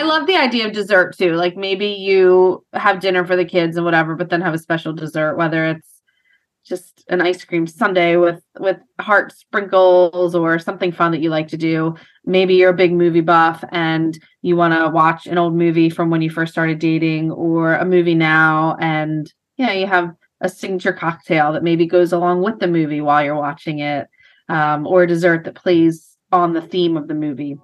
I love the idea of dessert too. Like maybe you have dinner for the kids and whatever, but then have a special dessert, whether it's just an ice cream sundae with with heart sprinkles or something fun that you like to do. Maybe you're a big movie buff and you want to watch an old movie from when you first started dating or a movie now and yeah, you have a signature cocktail that maybe goes along with the movie while you're watching it um, or a dessert that plays on the theme of the movie.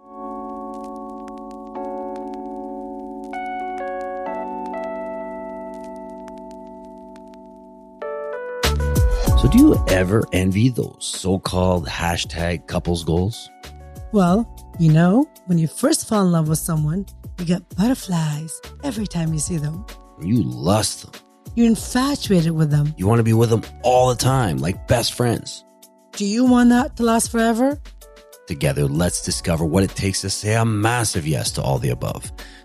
Do you ever envy those so called hashtag couples goals? Well, you know, when you first fall in love with someone, you get butterflies every time you see them. You lust them. You're infatuated with them. You want to be with them all the time, like best friends. Do you want that to last forever? Together, let's discover what it takes to say a massive yes to all the above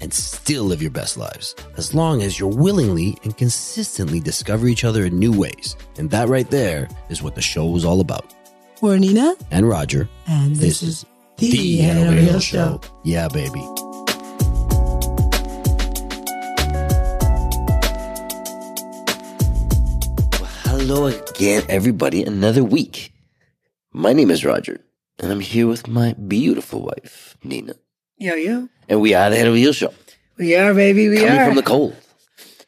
and still live your best lives as long as you're willingly and consistently discover each other in new ways. And that right there is what the show is all about. We're Nina And Roger. and this, is the, The Hannah Real Real Show. Yeah, baby. Hello again, everybody. Another week. My name is Roger, and I'm here with my beautiful wife, Nina. Yo, yo. And we are the Hannah Real Show. We are, baby. We Coming are. from the cold.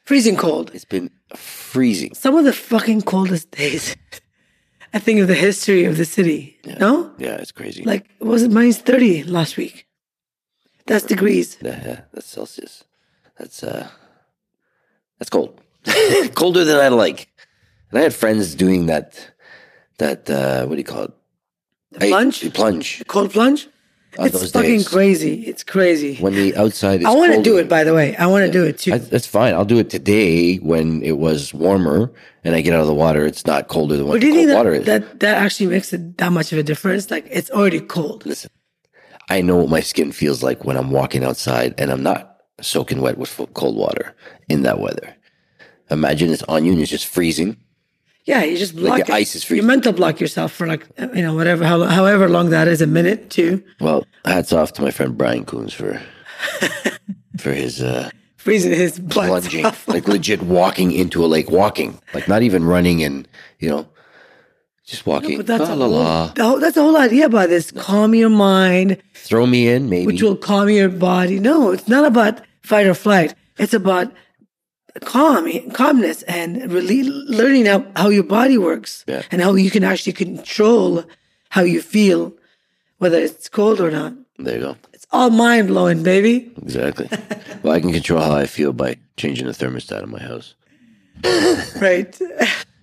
Freezing cold. It's been freezing. Some of the fucking coldest days, I think, of the history of the city. No? Yeah, it's crazy. Like, it was it minus 30 last week? That's degrees. Yeah, yeah, that's Celsius. That's uh that's cold. Colder than I like. And I had friends doing that that uh what do you call it? The plunge? I- plunge. Cold plunge? It's fucking days. crazy. It's crazy. When the outside is I want to do it, by the way. I want to do it too. I, that's fine. I'll do it today when it was warmer and I get out of the water. It's not colder than what but do you think that, water is. that that actually makes it that much of a difference? Like, it's already cold. Listen, I know what my skin feels like when I'm walking outside and I'm not soaking wet with cold water in that weather. Imagine it's on you and it's just freezing. Yeah, you just block Like the it. ice is You mental block yourself for like, you know, whatever, how, however long that is, a minute, two. Well, hats off to my friend Brian Coons for for his uh, Freezing his plunging, off. like legit walking into a lake, walking, like not even running and you know, just walking. But that's, La, a la, whole, la. the whole- that's the whole idea about this. Calm your mind, Throw me in, maybe. which will calm your body. No, it's not about fight or flight. It's about calm, calmness and really learning how, how your body works Yeah. and how you can actually control how you feel, whether it's cold or not. there you go. It's all mind blowing, baby. Exactly. well, I can control how I feel by changing the thermostat in my house. Right.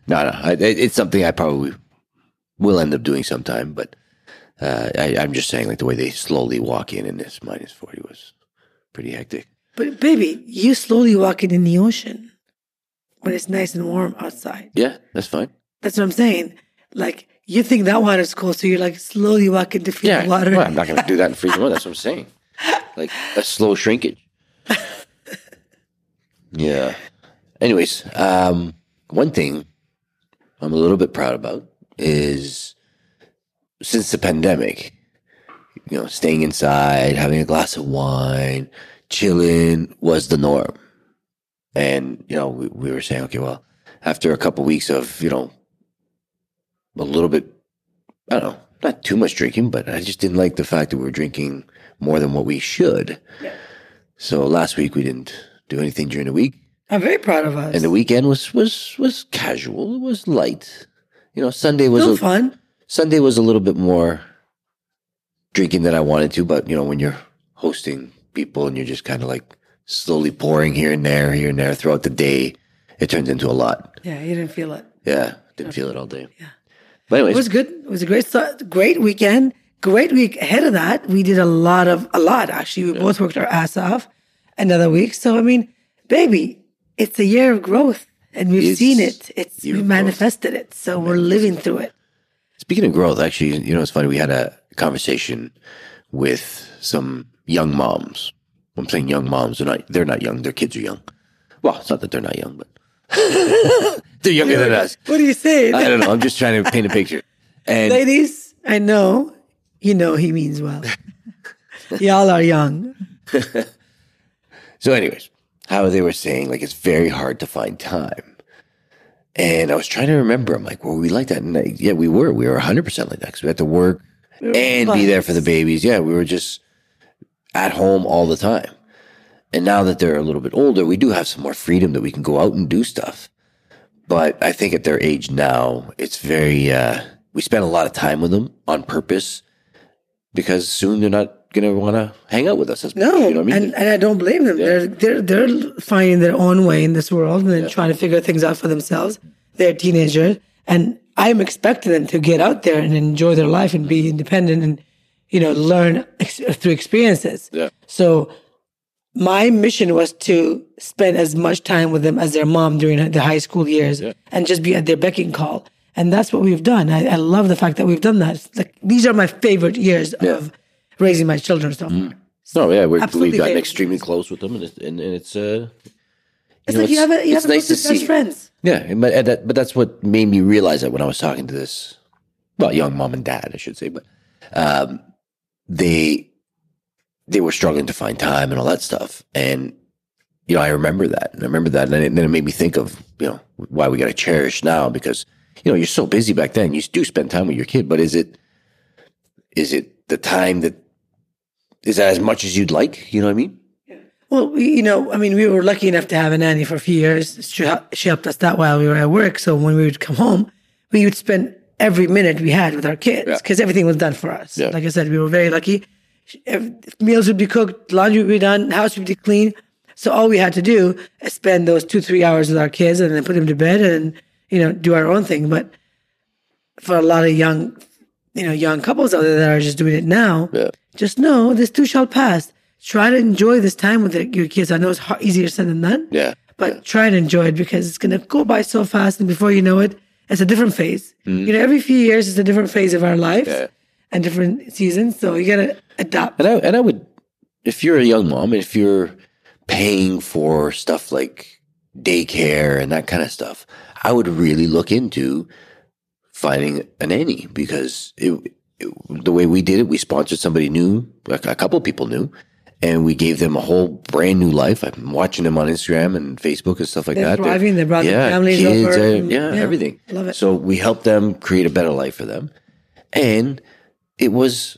No, no, I, it's something I probably will end up doing sometime. But uh, I, I'm just saying, like the way they slowly walk in in this minus forty was pretty hectic. But baby, you slowly walking in the ocean when it's nice and warm outside. Yeah, that's fine. That's what I'm saying. Like you think that water's cold, so you're like slowly walking to feel Yeah, water. well, I'm not going to do that in freezing water. That's what I'm saying. Like a slow shrinkage. yeah. Anyways, um, one thing I'm a little bit proud about is since the pandemic, you know, staying inside, having a glass of wine, chilling was the norm. And, you know, we, we were saying, okay, well, after a couple weeks of, you know, a little bit I don't know, not too much drinking, but I just didn't like the fact that we were drinking more than what we should. So last week we didn't do anything during the week, I'm very proud of us. and the weekend was was was casual. It was light. You know, Sunday was a, fun. Sunday was a little bit more drinking than I wanted to, but you know, when you're hosting people and you're just kind of like slowly pouring here and there, here and there throughout the day, it turns into a lot. Yeah, you didn't feel it. Yeah, didn't feel it all day. Yeah. But anyways, It was good. It was a great start, great weekend. Great week ahead of that. We did a lot of a lot actually. We both worked our ass off another week. So I mean, baby, it's a year of growth. and we've is seen it. It's we growth. manifested it, so we're living through it. Speaking of growth, actually, you know, it's funny. We had a conversation with some young moms. I'm saying young moms. They're not. They're not young. Their kids are young. Well, it's not that they're not young, but they're younger than us. What do you say, I don't know. I'm just trying to paint a picture. And ladies? I know you know he means well. Y'all are young. So, anyways, how they were saying, like, it's very hard to find time. And I was trying to remember. I'm like, well, we like that? And I, yeah, we were. We were 100% like that because we had to work and be there for the babies. Yeah, we were just at home all the time. And now that they're a little bit older, we do have some more freedom that we can go out and do stuff. But I think at their age now, it's very, uh, we spend a lot of time with them on purpose because soon they're not going to want to hang out with us as. No, you know what I mean? and, and I don't blame them. They're they're they're finding their own way in this world and then trying to figure things out for themselves. They're teenagers, and I'm expecting them to get out there and enjoy their life and be independent and you know learn ex- through experiences. Yeah. So my mission was to spend as much time with them as their mom during the high school years and just be at their beck and call. And that's what we've done. I, I love the fact that we've done that. It's like these are my favorite years of raising my children so far. No, yeah, Absolutely we've gotten favorite. extremely close with them, and it's, and, and it's uh, It's know, like you it's- have a, you have nice to see. friends. yeah, but and that, but that's what made me realize that when I was talking to this, well, young mom and dad, I should say, but um, they they were struggling to find time and all that stuff, and you know, I remember that, and I remember that, and then it, made me think of you know why we got to cherish now because you know you're so busy back then, you do spend time with your kid, but is it is it the time that is that as much as you'd like? You know what I mean? Well, you know, I mean, we were lucky enough to have a nanny for a few years. She, she helped us that while we were at work. So when we would come home, we would spend every minute we had with our kids Yeah. because everything was done for us. Yeah. Like I said, we were very lucky. Ev- Meals would be cooked, laundry would be done, house would be clean. So all we had to do is spend those two, three hours with our kids and then put them to bed and, you know, do our own thing. But for a lot of young, you know, young couples out there that are just doing it now, Yeah. just know this too shall pass. Try to enjoy this time with your kids. I know it's hard, easier said than done, Yeah. but try to enjoy it because it's going to go by so fast. And before you know it, it's a different phase. Mm. You know, every few years is a different phase of our lives. Yeah. and different seasons. So you got to adapt. And I and I would, if you're a young mom, and if you're paying for stuff like daycare and that kind of stuff, I would really look into finding a nanny because it, it- the way we did it, we sponsored somebody new, like a couple people new, and we gave them a whole brand new life. I'm watching them on Instagram and Facebook and stuff like They're that. thriving. They brought their families kids, over. and- yeah, yeah, everything. love it. So we helped them create a better life for them, and it was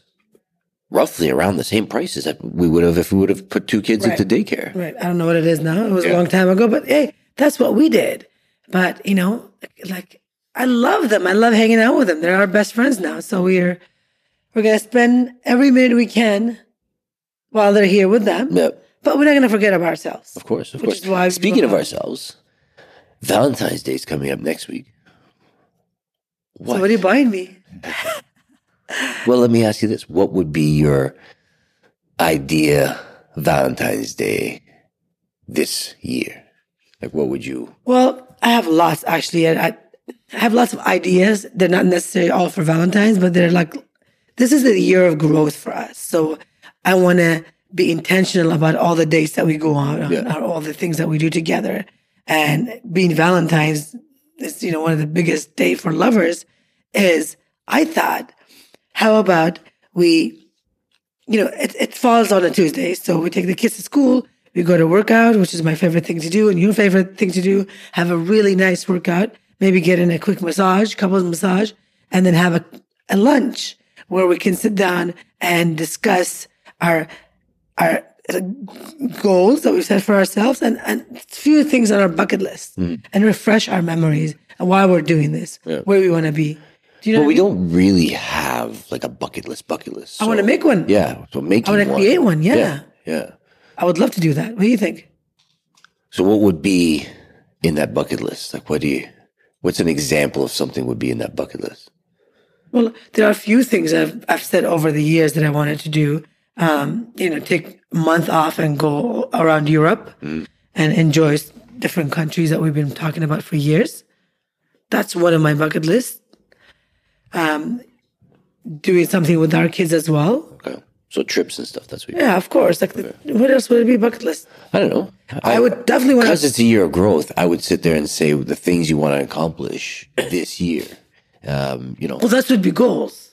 roughly around the same prices that we would have if we would have put two kids Right. into daycare. Right. I don't know what it is now. It was a long time ago, but hey, that's what we did. But, you know, like I love them. I love hanging out with them. They're our best friends now. So we're we're gonna spend every minute we can while they're here with them. Yeah, But we're not gonna forget about ourselves. of course, of Which course. Speaking of ourselves, Valentine's Day is coming up next week. What? So what are you buying me? well, let me ask you this: What would be your idea Valentine's Day this year? Like, what would you? Well, I have lots actually. I, I I have lots of ideas. They're not necessarily all for Valentine's, but they're like, this is the year of growth for us. So I want to be intentional about all the dates that we go on, on, Yeah. all the things that we do together. And being Valentine's is, you know, one of the biggest day for lovers is I thought, how about we you know, it, it falls on a Tuesday. So we take the kids to school. We go to workout, which is my favorite thing to do, and your favorite thing to do. Have a really nice workout. Maybe get in a quick massage, couples massage, and then have a, a lunch where we can sit down and discuss our our goals that we've set for ourselves and, and a few things on our bucket list hmm. and refresh our memories and why we're doing this, where we want to be. Do you know? Well, we I mean? don't really have like a bucket list. Bucket list. I want to make one. Yeah, so make. One. I wanna create one, yeah. yeah, yeah. I would love to do that. What do you think? So, what would be in that bucket list? Like, what do you? What's an example of something would be in that bucket list? Well, there are a few things I've, I've said over the years that I wanted to do. Um, you know, take a month off and go around Europe and enjoy different countries that we've been talking about for years. That's one of my bucket lists. Um, doing something with our kids as well. Okay. So trips and stuff. That's what. Yeah, of course. Like, the, what else would it be bucket list? I don't know. I would definitely want because it's a year of growth. I would sit there and say the things you want to accomplish this year. Um, you know, Well, that would be goals,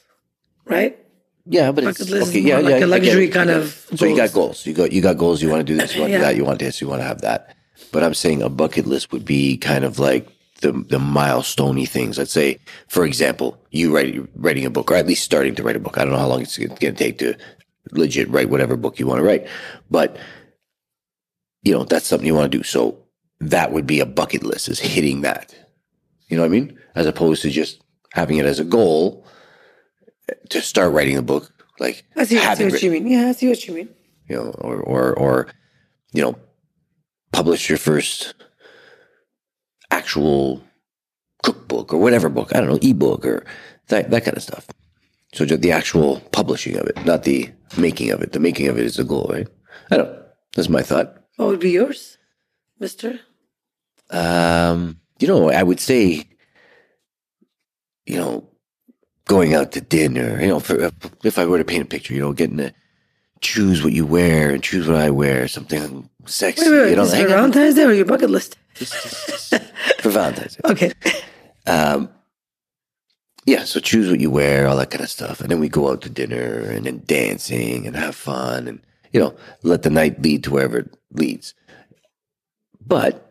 right? Yeah, but it's bucket list is okay. Yeah, like yeah, a luxury kind of. So you got goals. goals. You got you got goals. You want to do this. You want to Yeah. do that. You want this. You want to have that. But I'm saying a bucket list would be kind of like the the milestoney things. Let's say, for example, you write writing a book, or at least starting to write a book. I don't know how long it's going to take to legit write whatever book you want to write, but you know that's something you want to do. So that would be a bucket list is hitting that. You know what I mean? As opposed to just having it as a goal to start writing a book. Like I see, I see what you mean. Yeah, I see what you mean. you know, or or or you know, publish your first actual cookbook or whatever book. I don't know, ebook or that that kind of stuff. So just the actual publishing of it, not the making of it. The making of it is the goal, right? I don't. That's my thought. What would be yours, Mister? Um, you know, I would say, you know, going out to dinner. You know, for, if I were to paint a picture, you know, getting to choose what you wear and choose what I wear, something sexy. Wait, wait, wait. you know, is out Valentine's Day or your bucket list? for Valentine's. Day. Okay. Um, yeah, so choose what you wear, all that kind of stuff, and then we go out to dinner and then dancing and have fun, and you know, let the night lead to wherever it leads. But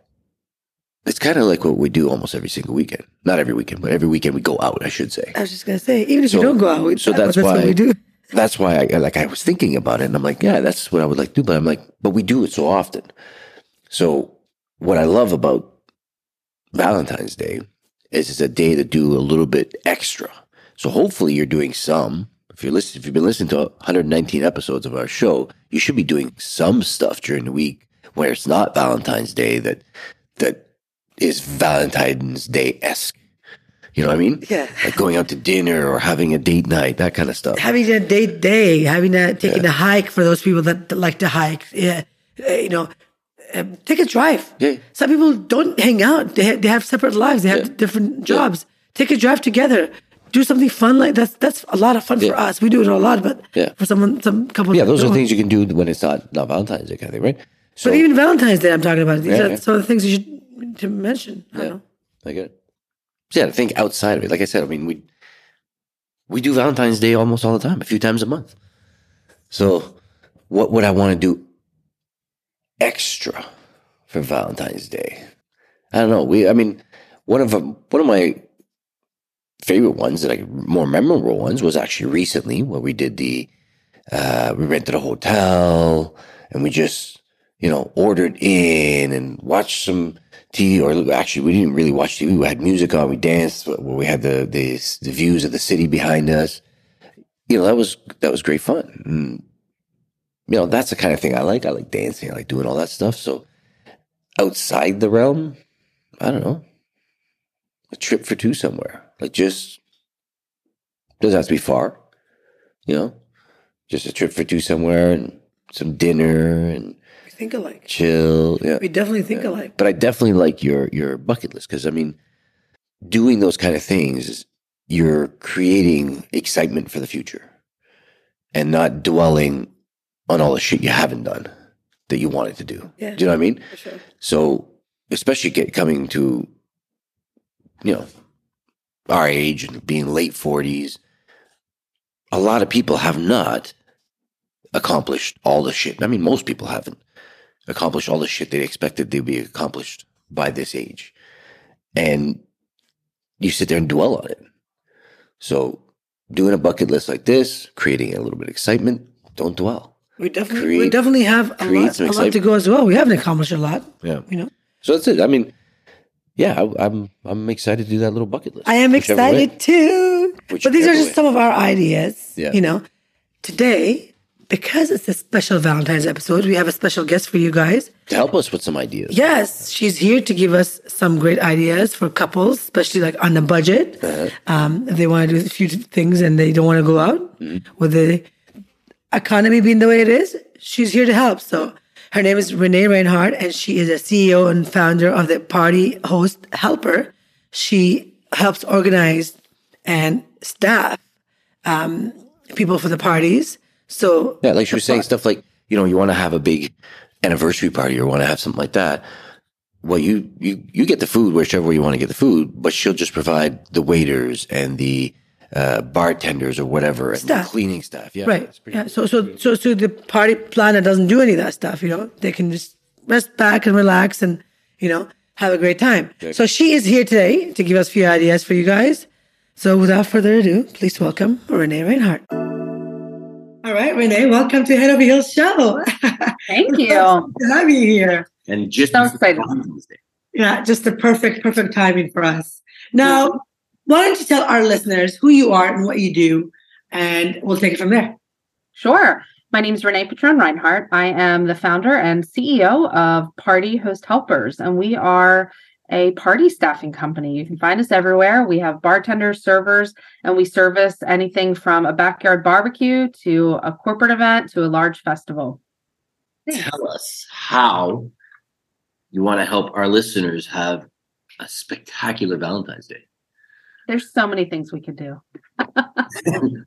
it's kind of like what we do almost every single weekend. Not every weekend, but every weekend we go out. I should say. I was just gonna say, even if So- you don't go out, we, so that's that's why- what we do. That's why I like I was thinking about it, and I'm like, yeah, that's what I would like to do. But I'm like, but we do it so often. So what I love about Valentine's Day is it's a day to do a little bit extra. So hopefully you're doing some. If you're listening, if you've been listening to 119 episodes of our show, you should be doing some stuff during the week where it's not Valentine's Day that that is Valentine's Day esque. You know what I mean? Yeah. Like going out to dinner or having a date night, that kind of stuff. Having a date day, having a taking a hike for those people that, like to hike. Yeah, Uh, you know, um, take a drive. Yeah. Some people don't hang out. They ha- they have separate lives. They have Yeah. different jobs. Take a drive together. Do something fun like that's that's a lot of fun for us. We do it a lot, but Yeah. for someone, some couples, Yeah, those are things you can do when it's not not Valentine's Day kind of thing, right? So But even Valentine's Day, I'm talking about. These Yeah, are yeah. some of the things you should to mention. I don't Yeah. know. I get it. So, yeah, I think outside of it, like I said, I mean, we we do Valentine's Day almost all the time, a few times a month. So, what would I want to do extra for Valentine's Day? I don't know. We, I mean, one of them, one of my favorite ones that I more memorable ones was actually recently where we did the uh, we rented a hotel and we just you know ordered in and watched some TV or actually we didn't really watch TV we had music on we danced we had the the, the views of the city behind us. You know that was that was great fun. And, you know that's the kind of thing I like. I like dancing I like doing all that stuff. So outside the realm I don't know. A trip for two somewhere. Like just doesn't have to be far you know? Just a trip for two somewhere and some dinner and think alike. chill yeah We definitely think alike. but I definitely like your your bucket list because I mean, doing those kind of things, you're creating excitement for the future, and not dwelling on all the shit you haven't done that you wanted to do. Yeah. Do you know what I mean? Sure. So, especially get coming to, you know, our age and being late forties, a lot of people have not accomplished all the shit. I mean, most people haven't accomplished all the shit they expected they'd be accomplished by this age, and you sit there and dwell on it. So, doing a bucket list like this, creating a little bit of excitement, don't dwell. We definitely we definitely have a create lot, a lot to go as well. We haven't accomplished a lot, Yeah. you know. So that's it. I mean, yeah, I, I'm I'm excited to do that little bucket list. I am Whichever way. excited too. but these are just way. some of our ideas. Yeah. You know, today, because it's a special Valentine's episode, we have a special guest for you guys. to help us with some ideas. Yes, she's here to give us some great ideas for couples, especially like on the budget. Uh-huh. Um, they want to do a few things and they don't want to go out Mm-hmm. with the economy being the way it is, she's here to help. So Her name is Renee Reinhardt, and she is a CEO and founder of the Party Host Helper. She helps organize and staff um, people for the parties. So Yeah, like she was saying stuff like, you know, you want to have a big anniversary party or want to have something like that. Well, you, you, you get the food whichever way you want to get the food, but she'll just provide the waiters and the, uh, bartenders or whatever and the Staff. cleaning staff. Yeah. right, yeah. So so so so the party planner doesn't do any of that stuff. You know, they can just rest back and relax and you know have a great time. So she is here today to give us a few ideas for you guys. So without further ado, please welcome Renee Reinhardt. All right, Renee, welcome to Head Over Heels show. Thank you. to have you here. and just So before excited. Yeah, just the perfect, perfect timing for us. Now, why don't you tell our listeners who you are and what you do, and we'll take it from there. Sure. My name is Renee Patron Reinhardt. I am the founder and CEO of Party Host Helpers, and we are a party staffing company. You can find us everywhere. We have bartenders, servers, and we service anything from a backyard barbecue to a corporate event to a large festival. Tell us how you want to help our listeners have a spectacular Valentine's Day. There's so many things we could do.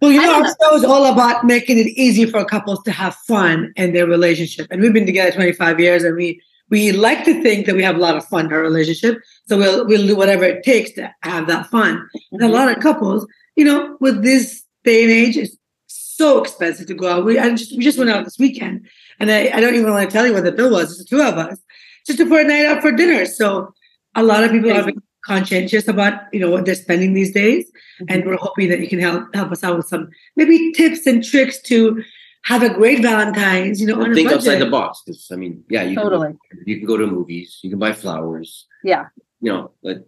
Well, you know, our show is all about making it easy for couples to have fun in their relationship. And we've been together 25 years and we we like to think that we have a lot of fun in our relationship. So we'll we'll do whatever it takes to have that fun. And a mm-hmm. lot of couples, you know, with this day and age, it's so expensive to go out. We I just we just went out this weekend and I, I don't even want to tell you what the bill was. It's the two of us. Just to for a night out for dinner. So a lot of people are being conscientious about, you know, what they're spending these days and mm-hmm. we're hoping that you can help help us out with some maybe tips and tricks to have a great Valentine's. You know, on a Think outside budget. the box. 'cause, I mean, yeah, you Totally. Can go, you can go to movies. You can buy flowers. Yeah. You know, but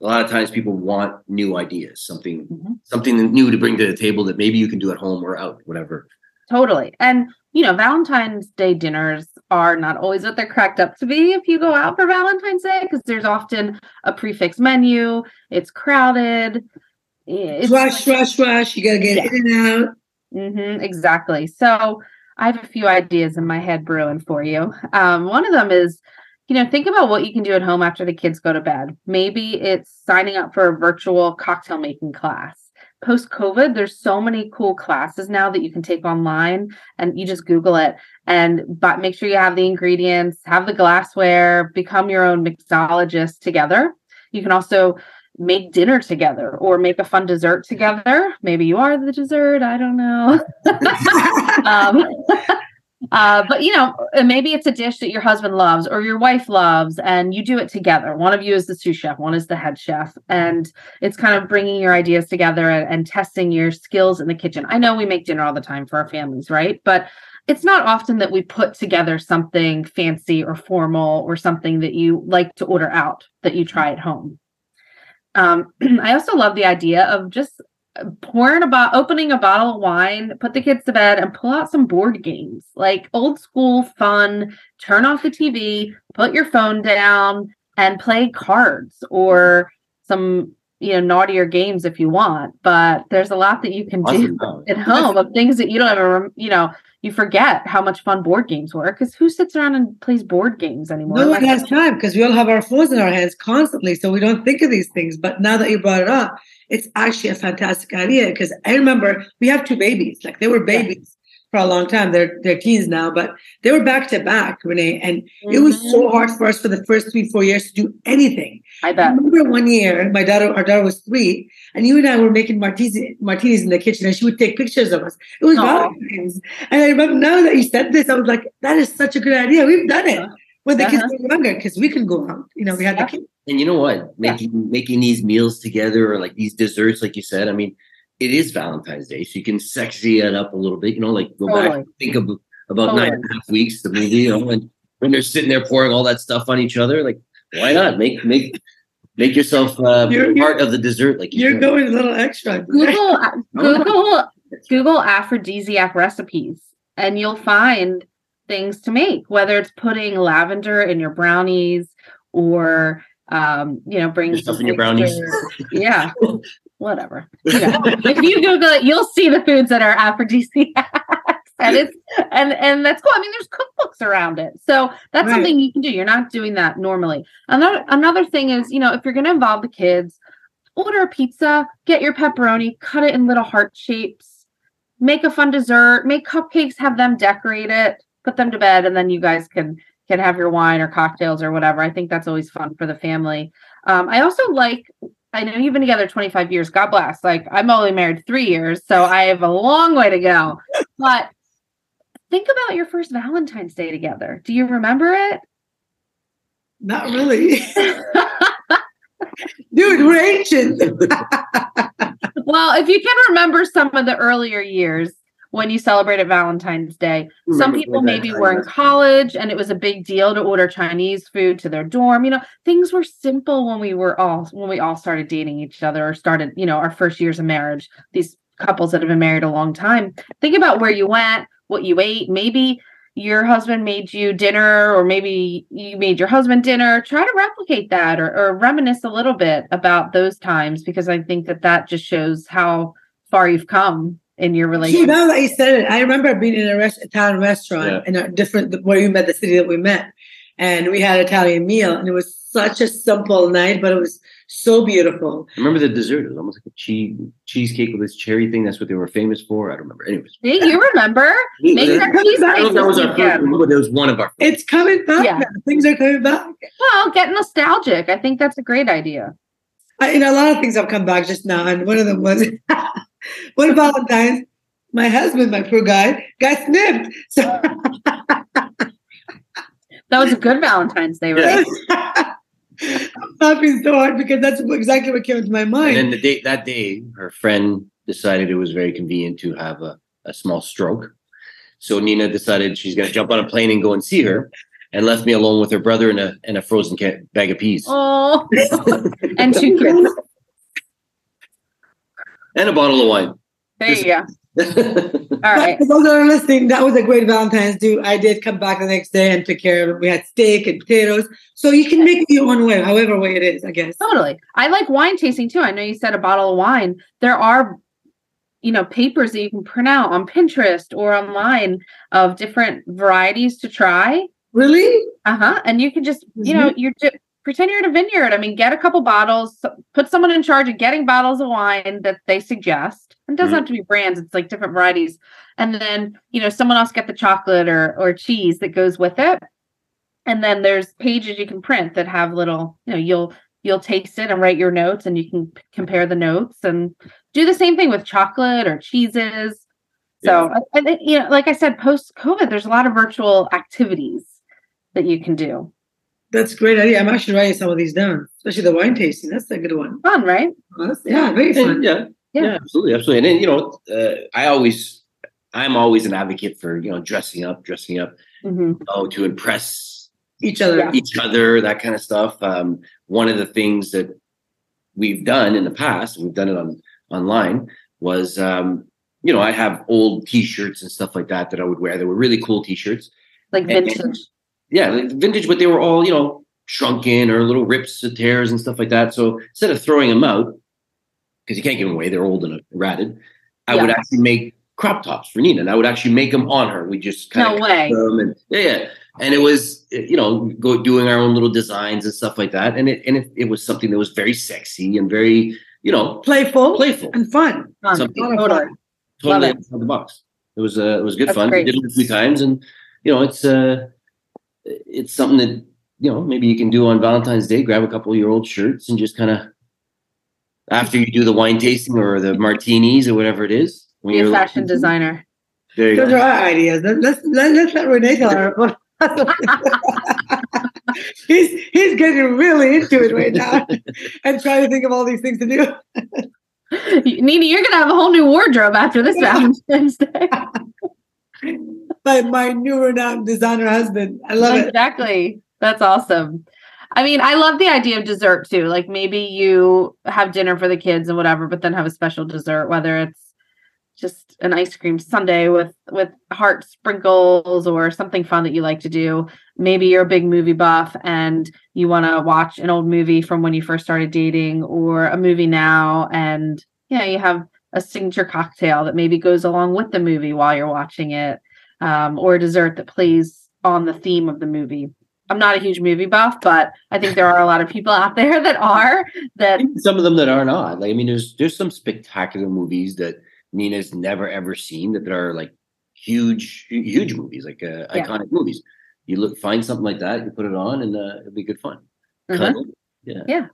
a lot of times people want new ideas, something Mhm. something new to bring to the table that maybe you can do at home or out, whatever. Totally. And, you know, Valentine's Day dinners are not always what they're cracked up to be if you go out for Valentine's Day, because there's often a prix fixe menu, it's crowded. It's rush, rush, rush. You gotta get Yeah. in and out. Hmm exactly. So I have a few ideas in my head brewing for you. Um, one of them is, you know, think about what you can do at home after the kids go to bed. Maybe it's signing up for a virtual cocktail making class. Post COVID, there's so many cool classes now that you can take online and you just Google it and but make sure you have the ingredients, have the glassware, become your own mixologist together. You can also make dinner together or make a fun dessert together. Maybe you are the dessert. I don't know. um, uh, but you know, maybe it's a dish that your husband loves or your wife loves, and you do it together. One of you is the sous chef, one is the head chef, and it's kind of bringing your ideas together and, and testing your skills in the kitchen. I know we make dinner all the time for our families, right? But it's not often that we put together something fancy or formal or something that you like to order out that you try at home. Um, I also love the idea of just pouring a bottle, opening a bottle of wine, put the kids to bed, and pull out some board games, like old school fun. Turn off the TV, put your phone down, and play cards or some you know naughtier games if you want. But there's a lot that you can do at home of things that you don't ever you know you forget how much fun board games were because who sits around and plays board games anymore No one has time because we all have our phones in our hands constantly, so we don't think of these things. But now that you brought it up, it's actually a fantastic idea because I remember we have two babies. Like they were babies for a long time. They're they're teens now, but they were back to back, Renee, and it was so hard for us for the first three four years to do anything. i I bet remember one year, my daughter, our daughter was three, and you and I were making martinis, martinis in the kitchen, and she would take pictures of us. It was Aw. Valentine's, and I remember now that you said this, I was like, "That is such a good idea. We've done it when the kids Uh-huh. were younger because we can go out. You know, we had Yeah. the kids. And you know what? Making making these meals together or like these desserts, like you said, I mean, it is Valentine's Day, so you can sexy it up a little bit. You know, like go Totally. back, think of about nine Totally. and a half weeks, the movie, you know, and when they're sitting there pouring all that stuff on each other, like why not make make make yourself uh, You're- you're- part of the dessert? Like you You're said. going a little extra. Google Google Google aphrodisiac recipes and you'll find things to make, whether it's putting lavender in your brownies or um, you know, bring Your stuff in your brownies. Yeah. Whatever. Yeah. if you Google it, you'll see the foods that are aphrodisiacs. and it's and and that's cool. I mean, there's cookbooks around it, so that's Right. something you can do. You're not doing that normally. Another another thing is, you know, if you're going to involve the kids, order a pizza, get your pepperoni, cut it in little heart shapes, make a fun dessert, make cupcakes, have them decorate it, put them to bed, and then you guys can can have your wine or cocktails or whatever. I think that's always fun for the family. Um, I also like. I know you've been together 25 years. God bless. Like I'm only married three years, so I have a long way to go. But think about your first Valentine's Day together. Do you remember it? Not really. Dude, we're ancient. well, if you can remember some of the earlier years when you celebrated Valentine's Day, some people maybe were in college and it was a big deal to order Chinese food to their dorm. You know, things were simple when we were all when we all started dating each other or started, you know, our first years of marriage. These couples that have been married a long time. Think about where you went, what you ate, maybe your husband made you dinner or maybe you made your husband dinner try to replicate that or, or reminisce a little bit about those times because i think that that just shows how far you've come in your See, relationship now that you said it, I remember being in a rest- Italian restaurant Yeah. in a different where we met the city that we met, and we had Italian meal, and it was such a simple night, but it was so beautiful. I Remember the dessert? It was almost like a cheese cheesecake with this cherry thing. That's what they were famous for. I don't remember. Anyways, See, you remember make I that cheesecake back. don't know if that was our first but it was one of our. It's coming back. Yeah. now. Things are coming back. well get nostalgic i think that's a great idea I, you know, a lot of things have come back just now, and one of them was one Valentine's. My husband, my poor guy, got snipped. So that was a good valentine's day right I'm laughing so hard because that's exactly what came into my mind. And then the day that day, her friend decided it was very convenient to have a, a small stroke. So Nina decided she's going to jump on a plane and go and see her, and left me alone with her brother and a and a frozen ca- bag of peas oh and two kids and a bottle of wine. there you go all right For those that are listening, that was a great Valentine's Day. I did come back the next day and took care of it. We had steak and potatoes. So you can make it your own way, however way it is, I guess. Totally. I like wine tasting too. I know you said a bottle of wine. There are, you know, papers that you can print out on Pinterest or online of different varieties to try. Really? Uh huh. And you can just, you know, you're ju- pretend you're at a vineyard. I mean, get a couple bottles, put someone in charge of getting bottles of wine that they suggest. It doesn't Mhm. have to be brands. It's like different varieties. And then, you know, someone else get the chocolate or or cheese that goes with it. And then there's pages you can print that have little, you know, you'll you'll taste it and write your notes and you can compare the notes and do the same thing with chocolate or cheeses. So I think, you know, like I said, post COVID, there's a lot of virtual activities that you can do. That's a great idea. I'm actually writing some of these down, especially the wine tasting. That's a good one. Fun, right? Oh, that's- yeah, very fun. And yeah, Yeah. yeah, absolutely, absolutely. And then you know, uh, I always, I'm always an advocate for you know dressing up, dressing up, hmm oh, to impress Each other. Yeah. each other, that kind of stuff. Um, one of the things that we've done in the past, we've done it on online, was um, you know I have old T-shirts and stuff like that that I would wear. They were really cool T-shirts. Like And- vintage. Yeah, like vintage, but they were all you know shrunken or little rips and tears and stuff like that. So instead of throwing them out, because you can't give them away, they're old and ratted, I would actually make crop tops for Nina, and I would actually make them on her. We just kind No of way. them and yeah, yeah. And it was you know go doing our own little designs and stuff like that, and it and it, it was something that was very sexy and very you know Playful playful, and fun. Fun. something of Totally. fun. totally outside the box. It was uh, it was good That's fun. great. We did it a few times, and you know it's uh it's something that you know maybe you can do on Valentine's Day. Grab a couple of your old shirts and just kind of after you do the wine tasting or the martinis or whatever it is. When Be a you're fashion designer. there you Those go. are our ideas. Let- Let's let, let's let Renee tell her. he's he's getting really into it right now and trying to think of all these things to do. Nina, you're gonna have a whole new wardrobe after this Valentine's Day. My my new renowned designer husband. I love it. exactly. That's awesome. I mean, I love the idea of dessert too. Like maybe you have dinner for the kids and whatever, but then have a special dessert, whether it's just an ice cream sundae with with heart sprinkles or something fun that you like to do. Maybe you're a big movie buff and you want to watch an old movie from when you first started dating or a movie now and yeah, you have a signature cocktail that maybe goes along with the movie while you're watching it. um, or a dessert that plays on the theme of the movie. I'm not a huge movie buff, but I think there are a lot of people out there that are that some of them that are not. Like I mean, there's there's some spectacular movies that Nina's never ever seen that are like huge huge movies, like uh, Yeah. iconic movies. You look find something like that, you put it on, and uh, it'll be good fun. Mhm. Cuddle. Yeah.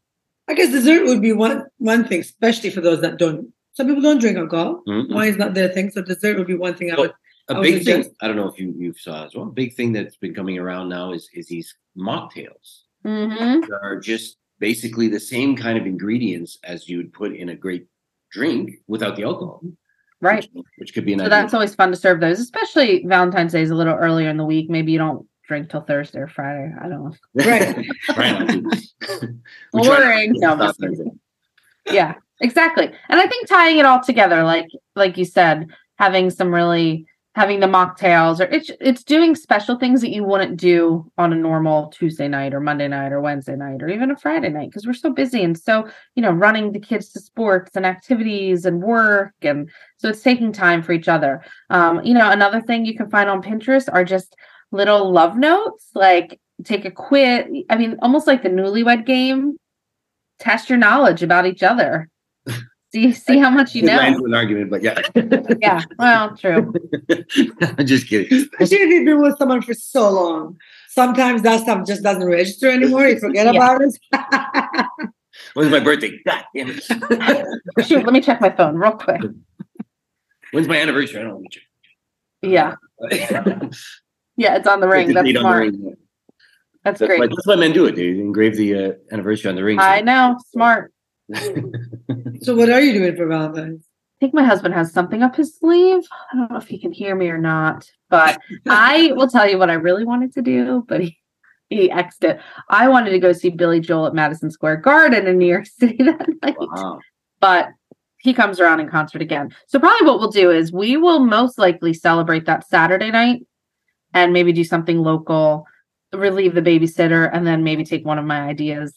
I guess dessert would be one one thing, especially for those that don't. Some people don't drink alcohol. Mhm. Wine is not their thing, so dessert would be one thing I So, would. A I would big thing. I don't know if you you saw as well. A big thing that's been coming around now is is these mocktails. Mhm. that are just basically the same kind of ingredients as you would put in a great drink without the alcohol. right. Which, which could be an So idea. that's always fun to serve those, especially Valentine's Day is a little earlier in the week. Maybe you don't drink till Thursday or Friday. I don't know. Right. Try not to. We Well, try we're not in- to no, I'm stop just that. yeah exactly. And i think tying it all together like like you said having some really having the mocktails or it's it's doing special things that you wouldn't do on a normal tuesday night or monday night or wednesday night or even a friday night because we're so busy and so you know running the kids to sports and activities and work and so it's taking time for each other. Um you know another thing you can find on pinterest are just little love notes like take a quiz i mean almost like the newlywed game. Test your knowledge about each other. See see how much you It ran know. to an argument, but yeah. Yeah, well, true. I'm just kidding. Especially if you've been with someone for so long. Sometimes that stuff just doesn't register anymore. You forget Yeah. about it. When's my birthday? God damn it. Shoot, let me check my phone real quick. When's my anniversary? I don't know. Yeah, yeah, it's on the ring. That's on the smart. ring, yeah. That's That's why, great. that's why men do it. They engrave the uh, anniversary on the ring. I know, smart. so what are you doing for Valentine's? I think my husband has something up his sleeve. I don't know if he can hear me or not, but I will tell you what I really wanted to do, but he, he X'd it. I wanted to go see Billy Joel at Madison Square Garden in New York City that night. wow. but he comes around in concert again. So probably what we'll do is we will most likely celebrate that Saturday night and maybe do something local, relieve the babysitter, and then maybe take one of my ideas.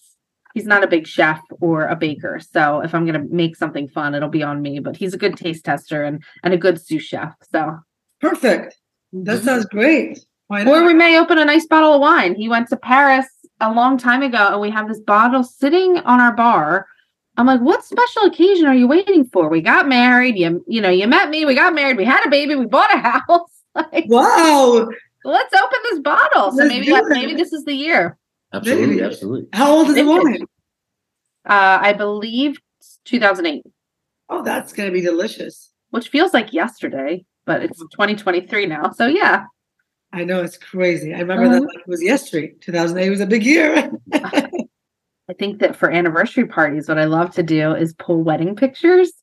He's not a big chef or a baker, so if I'm gonna make something fun, it'll be on me. But he's a good taste tester and and a good sous chef. So Perfect. That mm-hmm. sounds great. Why or we may open a nice bottle of wine. He went to Paris a long time ago, and we have this bottle sitting on our bar. I'm like, what special occasion are you waiting for? We got married. You, you know, you met me. We got married. We had a baby. We bought a house. like, Wow. let's open this bottle. So Let's maybe do that, it. maybe this is the year. Absolutely, Maybe. absolutely. How old is the woman? Uh, I believe 2008, Oh, that's gonna be delicious. which feels like yesterday, but it's 2023 now. So yeah, I know it's crazy. I remember that Uh-huh. like it was yesterday. 2008 was a big year. I think that for anniversary parties, what I love to do is pull wedding pictures.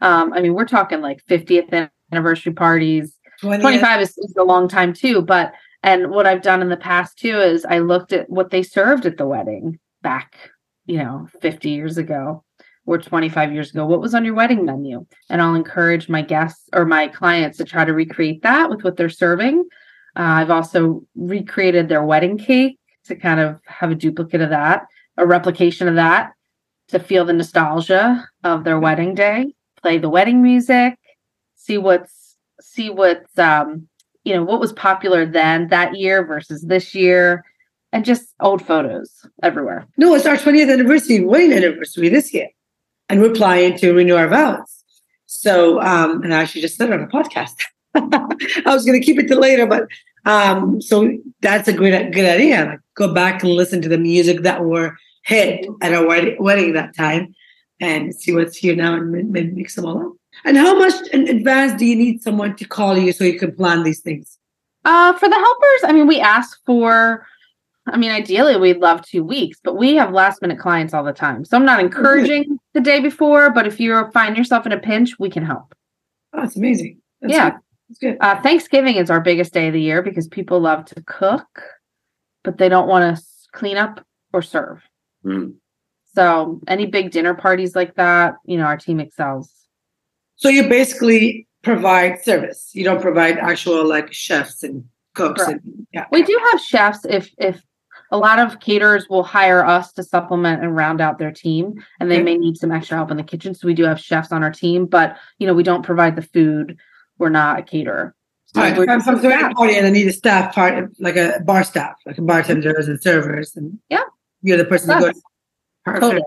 Um, I mean, we're talking like 50th anniversary parties. 20 25 is, is a long time too, but and what I've done in the past too is I looked at what they served at the wedding back, you know, 50 years ago or 25 years ago. What was on your wedding menu? And I'll encourage my guests or my clients to try to recreate that with what they're serving. Uh, I've also recreated their wedding cake to kind of have a duplicate of that, a replication of that to feel the nostalgia of their wedding day, play the wedding music, see what's see what's um you know what was popular then that year versus this year and just old photos everywhere. No, it's our 20th anniversary, wedding anniversary this year. And we're planning to renew our vows. So, um, and I actually just said it on a podcast. I was going to keep it to later, but um, so that's a good, good idea. Like, go back and listen to the music that were hit at our wedding, that time and see what's here now and ma- maybe mix them all up. And how much in advance do you need someone to call you so you can plan these things? Uh for the helpers, I mean we ask for I mean ideally we'd love 2 weeks, but we have last minute clients all the time. So I'm not encouraging the day before, but if you find yourself in a pinch, we can help. Oh, that's amazing. That's Yeah. good. That's good. Uh, Thanksgiving is our biggest day of the year because people love to cook, but they don't want to clean up or serve. Mm. So any big dinner parties like that, you know, our team excels. So you basically provide service. You don't provide actual like chefs and cooks. Correct. And, yeah. We do have chefs if if a lot of caterers will hire us to supplement and round out their team and they Okay. may need some extra help in the kitchen. So we do have chefs on our team, but you know, we don't provide the food. We're not a caterer. All right, We're I'm, I'm throwing a staff. party and I need a staff part, like a bar staff, like bartenders and servers, and Yeah. you're the person to go. Yes. Perfect. Totally.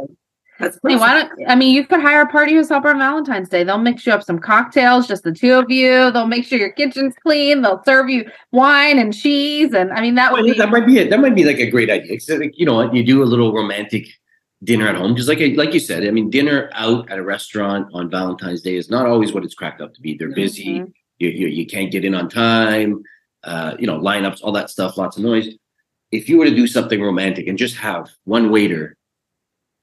That's Hey, why don't I mean you could hire a party host helper on Valentine's Day. They'll mix you up some cocktails, just the two of you. They'll make sure your kitchen's clean. They'll serve you wine and cheese, and I mean that would be that might be it. That might be like a great idea. Except, like, you know what? You do a little romantic dinner at home, just like like you said. I mean, dinner out at a restaurant on Valentine's Day is not always what it's cracked up to be. They're busy. Mhm. You, you you can't get in on time. Uh, you know, lineups, all that stuff, lots of noise. If you were to do something romantic and just have one waiter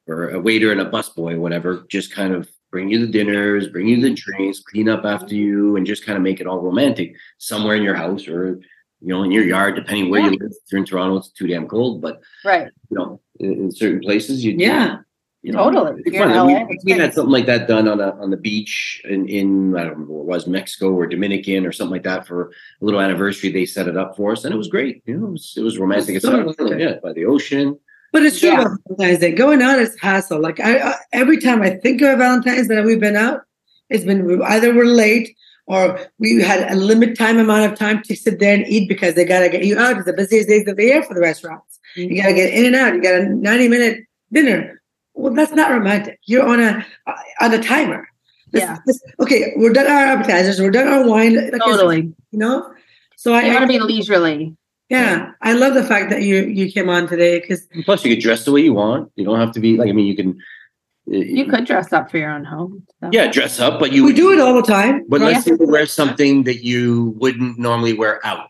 or a waiter and a busboy, whatever, just kind of bring you the dinners, bring you the mm-hmm. drinks, clean up after you, and just kind of make it all romantic somewhere in your house or you know in your yard, depending where you live. If you're in Toronto, it's too damn cold, but right. you know, in, in certain places, you Yeah. you know, Totally. it's You're in fun. LA, We, we had something like that done on a on the beach in in I don't remember what it was Mexico or Dominican or something like that for a little anniversary. They set it up for us, and it was great. You know, it was, it was romantic. It's So yeah, by the ocean. But it's true Yeah. about Valentine's Day. Going out is hassle. Like I, I every time I think of Valentine's Day that we've been out, it's been either we're late or we had a limit time amount of time to sit there and eat because they gotta get you out. It's the busiest days of the year for the restaurants. You gotta get in and out. You got a 90 minute dinner. Well, that's not romantic. You're on a uh, on a timer. This- Yeah. this- okay, we're done our appetizers. We're done our wine. Like Totally. You know. So I, You want to be leisurely. Yeah, I love the fact that you you came on today because plus, you could dress the way you want. You don't have to be like. I mean, you can. Eh, you could dress up for your own home. so. Yeah, dress up, but you we do it all the time. But right? let's say you wear something that you wouldn't normally wear out.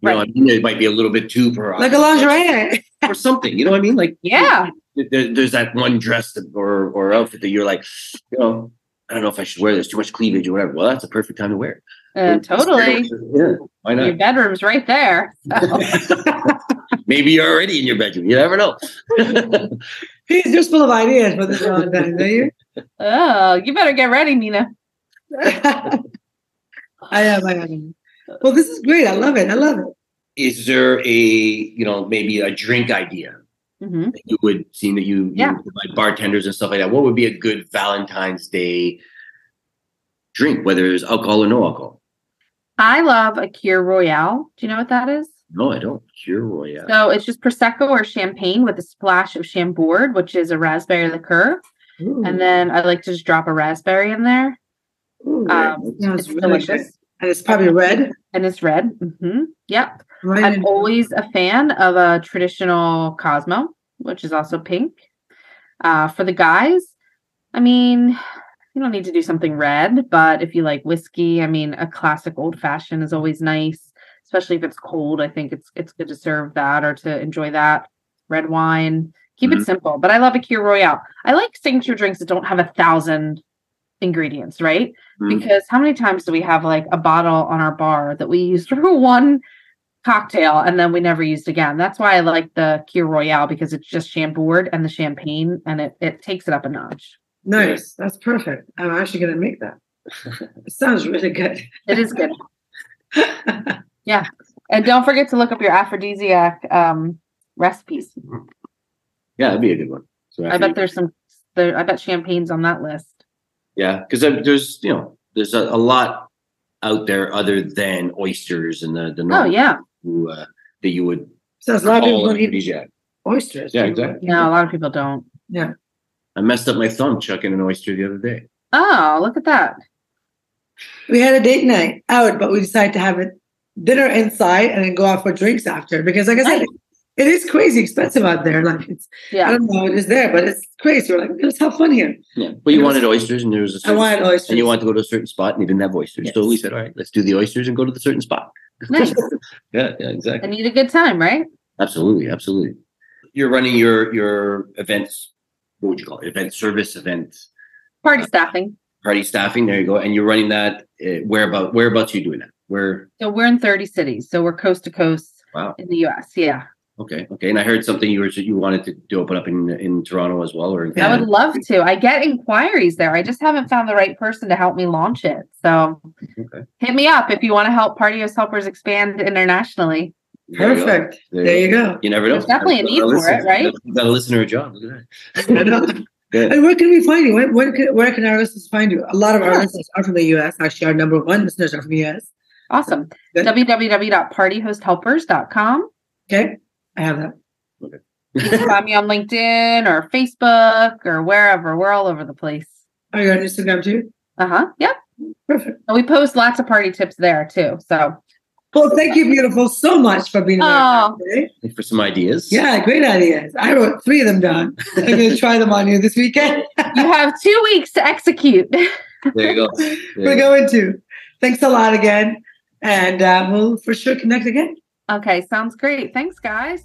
You know, Right. I mean, it might be a little bit too like a lingerie. or something. You know what I mean? Like Yeah. there, there's that one dress that, or or outfit that you're like, you know, I don't know if I should wear this. Too much cleavage or whatever. Well, that's a perfect time to wear. it. Uh, totally. Yeah. Why not? Your bedroom's right there. so. Maybe you're already in your bedroom. You never know. He's just full of ideas for this Valentine's, are you? oh, you better get ready, Nina. I am, I am. Well, this is great. I love it. I love it. Is there a you know maybe a drink idea hmm that you would seem that you, Yeah. you like bartenders and stuff like that? What would be a good Valentine's Day drink, whether it's alcohol or no alcohol? I love a Kir Royale. Do you know what that is? No, I don't. Kir Royale. So it's just prosecco or champagne with a splash of Chambord, which is a raspberry liqueur, Ooh, and then I like to just drop a raspberry in there. ooh, Um, it's really delicious, good. And it's probably red. and it's red. hmm Yep. Right. I'm in- always a fan of a traditional Cosmo, which is also pink. Uh, for the guys, I mean, you don't need to do something red, but if you like whiskey, I mean, a classic old fashioned is always nice, especially if it's cold. I think it's it's good to serve that or to enjoy that. Red wine, keep Mhm. it simple. But I love a Kir Royale. I like signature drinks that don't have a thousand ingredients, right? Mhm. Because how many times do we have like a bottle on our bar that we used for one cocktail and then we never used again? That's why I like the Kir Royale because it's just Chambord and the champagne and it, it takes it up a notch. Nice. That's perfect. I'm actually going to make that. it sounds really good. It is good. Yeah. And don't forget to look up your aphrodisiac um, recipes. Yeah, that'd be a good one. So I bet there's some, there, I bet champagne's on that list. yeah, because there's you know there's a, a lot out there other than oysters and the the Oh, yeah. who, uh, that you would so a lot of people don't eat oysters. Yeah, exactly. No, a lot of people don't. I messed up my thumb chucking an oyster the other day. Oh, look at that. We had a date night out, but we decided to have a dinner inside and then go out for drinks after because, like I said, Nice. it is crazy expensive out there. Like it's, yeah. I don't know, it is there, but it's crazy. We're like, let's have fun here. Yeah, but you It was- wanted oysters, and there was a I certain, wanted oysters. and you wanted to go to a certain spot, and you didn't have oysters. So we said, all right, let's do the oysters and go to the certain spot. Nice. Yeah, yeah, exactly. and you had a good time, right? Absolutely, absolutely. You're running your your events. What would you call it? Event service, event Party staffing. party staffing. There you go. And you're running that. Uh, where about whereabouts are you doing that? Where? So we're in 30 cities. So we're coast to coast Wow. in the US. Yeah. Okay. Okay. And I heard something you were you wanted to, to open up in in Toronto as well, or I would love to. I get inquiries there. I just haven't found the right person to help me launch it. So Okay. hit me up if you want to help Party Host Helpers expand internationally. There you go. Perfect. There you go. You never know. There's definitely a need Got for listen- it, right? Got a listener a job. Look at that. Yeah. And where can we find you? Where, where, can, where can our listeners find you? A lot of our Yeah. listeners are from the US. Actually, our number one listeners are from the US. Awesome. Good. www.partyhosthelpers.com. Okay. I have that. Okay. You can find me on LinkedIn or Facebook or wherever. We're all over the place. Are you on Instagram too? Uh huh. Yep. Perfect. And we post lots of party tips there too. So Well, thank you, beautiful, so much for being Oh. here today. for some ideas. Yeah, great ideas. I wrote three of them down. I'm going to try them on you this weekend. you have two weeks to execute. There you go. There We're you going to. Thanks a lot again. And uh, we'll for sure connect again. okay. Sounds great. Thanks, guys.